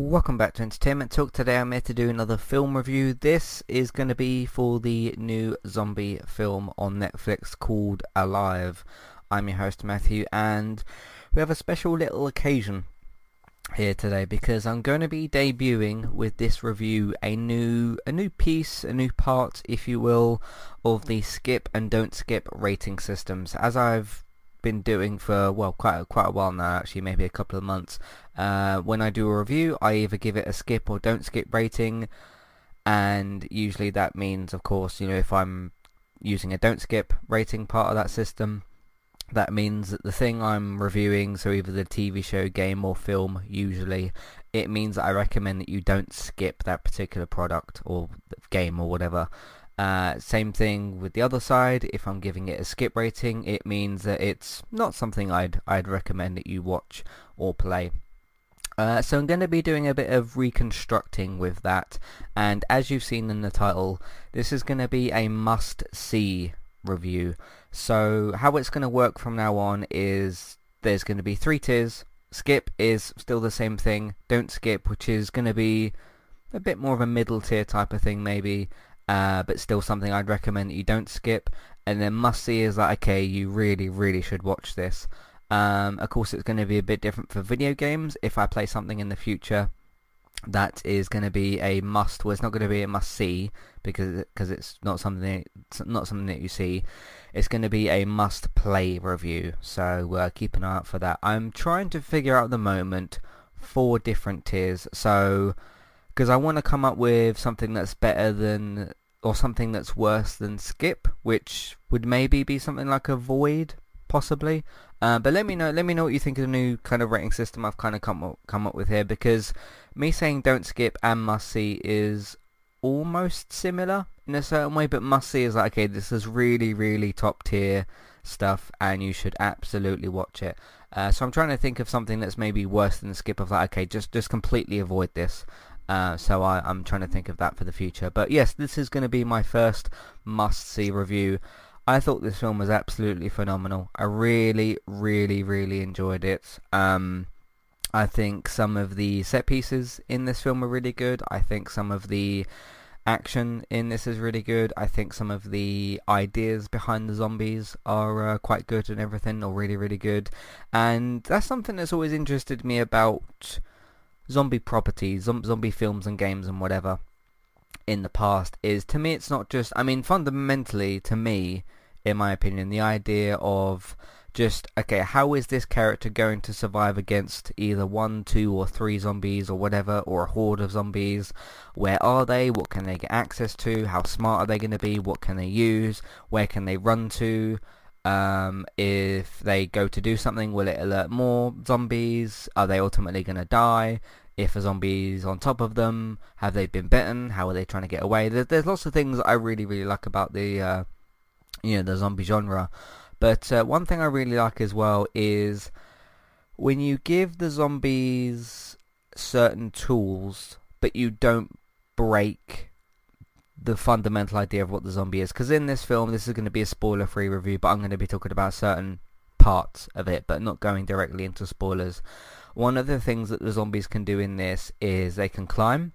Welcome back to Entertainment Talk. Today I'm here to do another film review. This is going to be for the new zombie film on Netflix called Alive. I'm your host Matthew and we have a special little occasion here today because I'm going to be debuting with this review a new a new piece, a new part if you will of the skip and don't skip rating systems. As I've been doing for well quite a, quite a while now actually maybe a couple of months uh, when I do a review I either give it a skip or don't skip rating. And usually that means of course you know if I'm using a don't skip rating part of that system that means that the thing I'm reviewing so either the TV show game or film usually it means that I recommend that you don't skip that particular product or game or whatever uh, same thing with the other side. If I'm giving it a skip rating, it means that it's not something I'd I'd recommend that you watch or play. Uh, so I'm going to be doing a bit of reconstructing with that, and as you've seen in the title, this is going to be a must-see review. So how it's going to work from now on is there's going to be three tiers. Skip is still the same thing. Don't skip, which is going to be a bit more of a middle tier type of thing maybe uh, but still something I'd recommend that you don't skip. And then must see is like, okay, you really, really should watch this. Um, of course, it's going to be a bit different for video games. If I play something in the future that is going to be a must, well, it's not going to be a must see because because it's not something it's not something that you see. It's going to be a must play review. So uh, keep an eye out for that. I'm trying to figure out the moment four different tiers. So because I want to come up with something that's better than or something that's worse than skip, which would maybe be something like a void, possibly. Uh, but let me know. Let me know what you think of the new kind of rating system I've kind of come up, come up with here, because me saying don't skip and must see is almost similar in a certain way, but must see is like okay, this is really really top tier stuff, and you should absolutely watch it. Uh, so I'm trying to think of something that's maybe worse than skip of like okay, just just completely avoid this. Uh, so I, am trying to think of that for the future. But yes, this is going to be my first must-see review. I thought this film was absolutely phenomenal. I really, really, really enjoyed it. Um, I think some of the set pieces in this film are really good. I think some of the action in this is really good. I think some of the ideas behind the zombies are uh, quite good and everything, or really, really good. And that's something that's always interested me about zombie properties, zombie films and games and whatever in the past is to me it's not just I mean fundamentally to me in my opinion the idea of just okay how is this character going to survive against either one two or three zombies or whatever or a horde of zombies? Where are they? What can they get access to? How smart are they going to be? What can they use? Where can they run to um, if they go to do something, will it alert more zombies? Are they ultimately going to die? If a zombie is on top of them, have they been bitten? How are they trying to get away? There's, there's lots of things I really, really like about the, uh, you know, the zombie genre. But uh, one thing I really like as well is when you give the zombies certain tools, but you don't break the fundamental idea of what the zombie is. Because in this film, this is going to be a spoiler-free review, but I'm going to be talking about certain parts of it, but not going directly into spoilers. One of the things that the zombies can do in this is they can climb,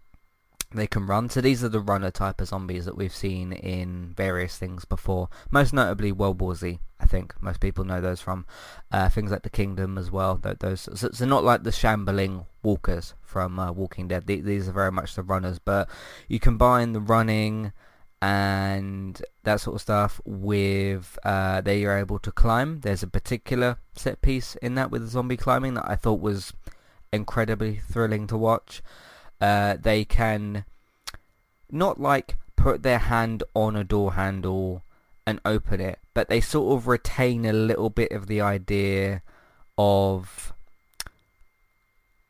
they can run. So these are the runner type of zombies that we've seen in various things before. Most notably World War Z, I think. Most people know those from uh, things like The Kingdom as well. Those so, so not like the shambling walkers from uh, Walking Dead. These are very much the runners, but you combine the running and that sort of stuff with uh, they are able to climb. There's a particular set piece in that with the zombie climbing that I thought was incredibly thrilling to watch. Uh, they can not like put their hand on a door handle and open it, but they sort of retain a little bit of the idea of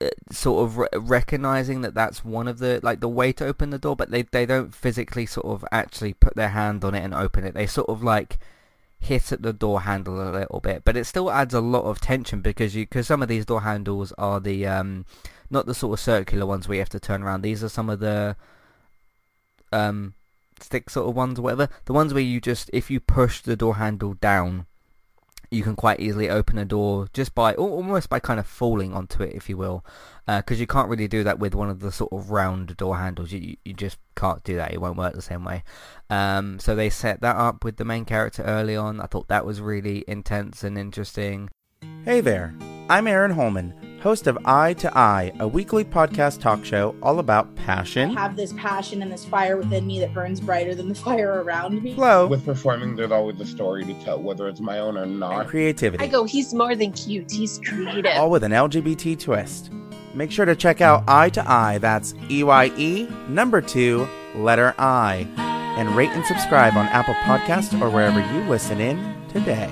uh, sort of re- recognizing that that's one of the like the way to open the door but they they don't physically sort of actually put their hand on it and open it. They sort of like hit at the door handle a little bit but it still adds a lot of tension because you because some of these door handles are the um not the sort of circular ones where you have to turn around. These are some of the um, stick sort of ones or whatever. The ones where you just, if you push the door handle down, you can quite easily open a door just by almost by kind of falling onto it, if you will, because uh, you can't really do that with one of the sort of round door handles. You you just can't do that. It won't work the same way. Um, so they set that up with the main character early on. I thought that was really intense and interesting. Hey there, I'm Aaron Holman host of Eye to Eye, a weekly podcast talk show all about passion. I have this passion and this fire within me that burns brighter than the fire around me. Flow. With performing, there's always a story to tell, whether it's my own or not. And creativity. I go, he's more than cute, he's creative. All with an LGBT twist. Make sure to check out Eye to Eye, that's E Y E, number two, letter I. And rate and subscribe on Apple Podcasts or wherever you listen in today.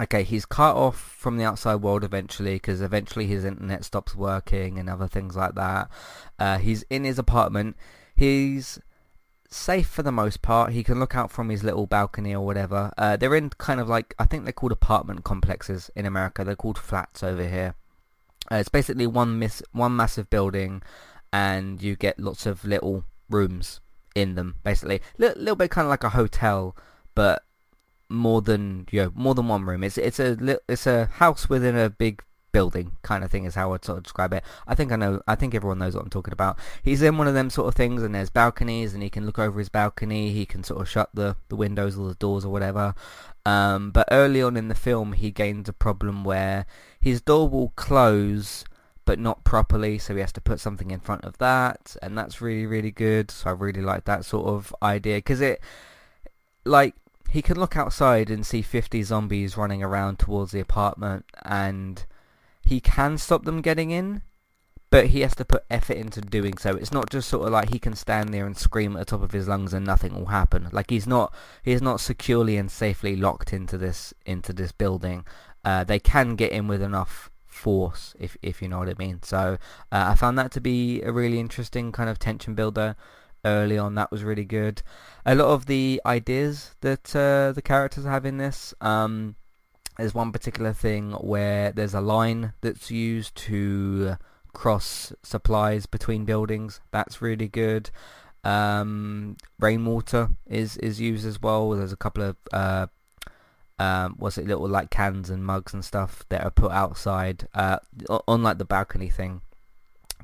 okay, he's cut off from the outside world eventually because eventually his internet stops working and other things like that. Uh, he's in his apartment. He's safe for the most part. He can look out from his little balcony or whatever. Uh, they're in kind of like, I think they're called apartment complexes in America. They're called flats over here. Uh, it's basically one miss, one massive building and you get lots of little rooms in them, basically. A little, little bit kind of like a hotel, but more than you know more than one room. It's it's a it's a house within a big building kind of thing is how I'd sort of describe it. I think I know. I think everyone knows what I'm talking about. He's in one of them sort of things, and there's balconies, and he can look over his balcony. He can sort of shut the the windows or the doors or whatever. Um, but early on in the film, he gains a problem where his door will close but not properly, so he has to put something in front of that, and that's really really good. So I really like that sort of idea because it like he can look outside and see 50 zombies running around towards the apartment and he can stop them getting in but he has to put effort into doing so. It's not just sort of like he can stand there and scream at the top of his lungs and nothing will happen. Like he's not he's not securely and safely locked into this into this building. Uh, they can get in with enough force if if you know what I mean. So uh, I found that to be a really interesting kind of tension builder early on that was really good. A lot of the ideas that uh, the characters have in this um, there's one particular thing where there's a line that's used to cross supplies between buildings. That's really good. Um, rainwater is is used as well. There's a couple of uh, um, what's it little like cans and mugs and stuff that are put outside uh, on like the balcony thing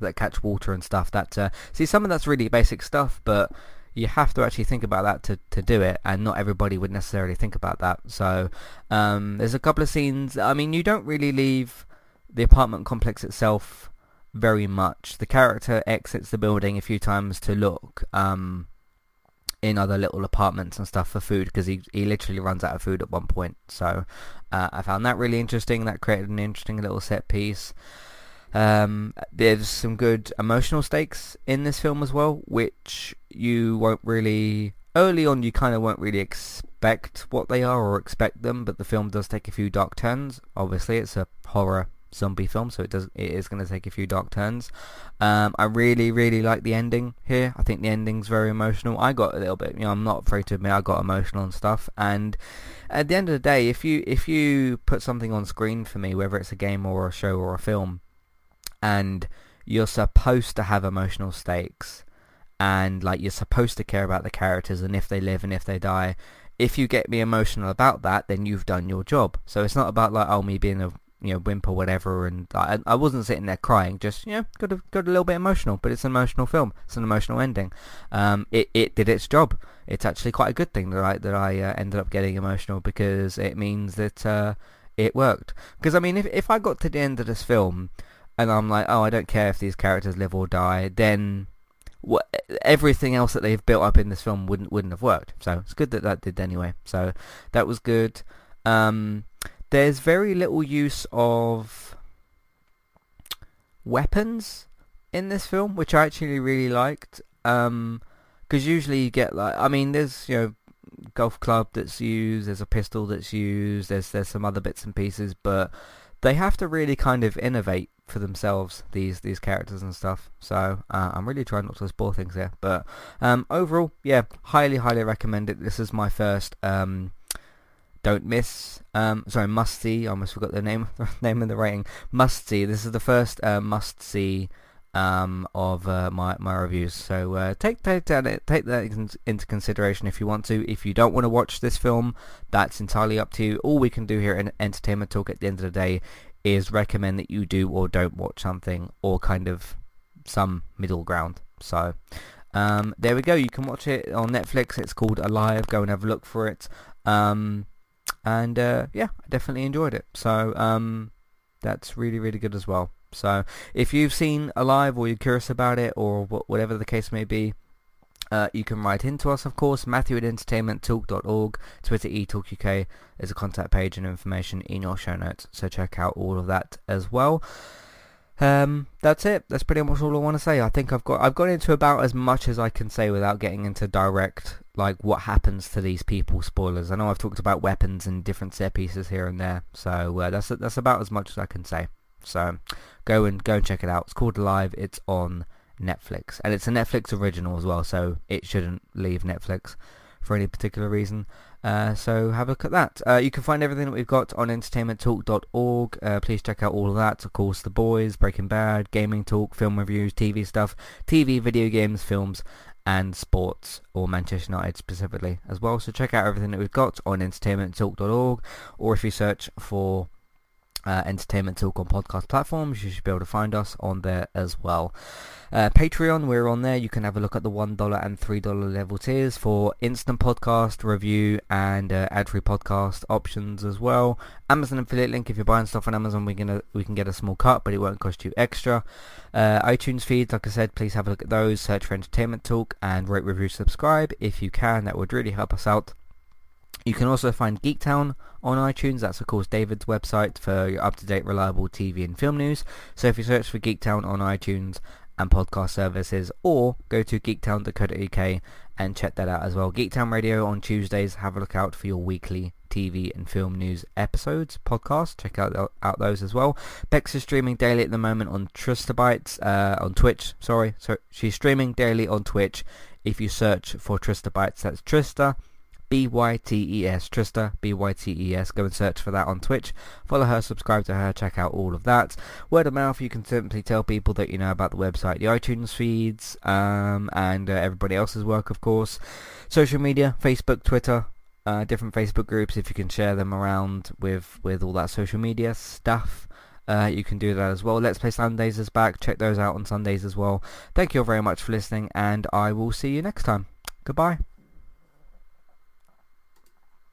that catch water and stuff. That uh, see, some of that's really basic stuff, but you have to actually think about that to, to do it, and not everybody would necessarily think about that. So um, there's a couple of scenes. I mean, you don't really leave the apartment complex itself very much. The character exits the building a few times to look, um, in other little apartments and stuff for food because he, he literally runs out of food at one point. So uh, I found that really interesting. That created an interesting little set piece. Um, there's some good emotional stakes in this film as well, which you won't really early on. You kind of won't really expect what they are or expect them, but the film does take a few dark turns. Obviously, it's a horror zombie film, so it does it is going to take a few dark turns. Um, I really really like the ending here. I think the ending's very emotional. I got a little bit, you know, I'm not afraid to admit I got emotional and stuff. And at the end of the day, if you if you put something on screen for me, whether it's a game or a show or a film, and you're supposed to have emotional stakes, and like you're supposed to care about the characters and if they live and if they die. If you get me emotional about that, then you've done your job. So it's not about like oh me being a you know wimp or whatever and I, I wasn't sitting there crying just you know got a, got a little bit emotional but it's an emotional film it's an emotional ending um it, it did its job it's actually quite a good thing that I that I uh, ended up getting emotional because it means that uh, it worked because I mean if if I got to the end of this film and I'm like oh I don't care if these characters live or die then what everything else that they've built up in this film wouldn't wouldn't have worked so it's good that that did anyway so that was good um there's very little use of weapons in this film, which I actually really liked. Um, because usually you get like, I mean, there's you know, golf club that's used, there's a pistol that's used, there's there's some other bits and pieces, but they have to really kind of innovate for themselves these these characters and stuff. So uh, I'm really trying not to spoil things here, but um, overall, yeah, highly highly recommend it. This is my first um don't miss. Um, sorry, must see. I almost forgot the name name of the rating. Must see. This is the first uh, must see um, of uh, my my reviews. So uh, take take that take that into consideration if you want to. If you don't want to watch this film, that's entirely up to you. All we can do here in Entertainment Talk at the end of the day is recommend that you do or don't watch something, or kind of some middle ground. So. Um, there we go. You can watch it on Netflix. It's called Alive. Go and have a look for it. Um, and uh, yeah, I definitely enjoyed it. So um, that's really really good as well. So if you've seen Alive or you're curious about it or whatever the case may be, uh, you can write into us, of course, Matthew at entertainmenttalk.org, Twitter eTalkUK. There's a contact page and information in your show notes, so check out all of that as well. Um, that's it. That's pretty much all I want to say. I think I've got I've got into about as much as I can say without getting into direct like what happens to these people spoilers. I know I've talked about weapons and different set pieces here and there, so uh, that's that's about as much as I can say. So go and go and check it out. It's called Live. It's on Netflix, and it's a Netflix original as well, so it shouldn't leave Netflix for any particular reason. Uh, so have a look at that. Uh, you can find everything that we've got on entertainmenttalk.org. Uh, please check out all of that. Of course, The Boys, Breaking Bad, Gaming Talk, film reviews, TV stuff, TV, video games, films, and sports, or Manchester United specifically as well. So check out everything that we've got on entertainmenttalk.org, or if you search for uh, Entertainment Talk on podcast platforms. You should be able to find us on there as well. Uh, Patreon, we're on there. You can have a look at the $1 and $3 level tiers for instant podcast, review, and uh, ad-free podcast options as well. Amazon affiliate link, if you're buying stuff on Amazon, we can, we can get a small cut, but it won't cost you extra. Uh, iTunes feeds, like I said, please have a look at those. Search for Entertainment Talk and rate, review, subscribe if you can. That would really help us out. You can also find Geektown on iTunes. That's of course David's website for your up-to-date reliable TV and film news. So if you search for Geektown on iTunes and podcast services or go to geektown.co.uk and check that out as well. Geektown Radio on Tuesdays. Have a look out for your weekly TV and film news episodes, podcast. Check out out those as well. Bex is streaming daily at the moment on Tristabytes, uh, on Twitch. Sorry, so she's streaming daily on Twitch. If you search for Tristabytes, that's Trista B-Y-T-E-S, Trista, B-Y-T-E-S. Go and search for that on Twitch. Follow her, subscribe to her, check out all of that. Word of mouth, you can simply tell people that you know about the website, the iTunes feeds, um, and uh, everybody else's work, of course. Social media, Facebook, Twitter, uh, different Facebook groups, if you can share them around with, with all that social media stuff. Uh, you can do that as well. Let's Play Sundays is back. Check those out on Sundays as well. Thank you all very much for listening, and I will see you next time. Goodbye.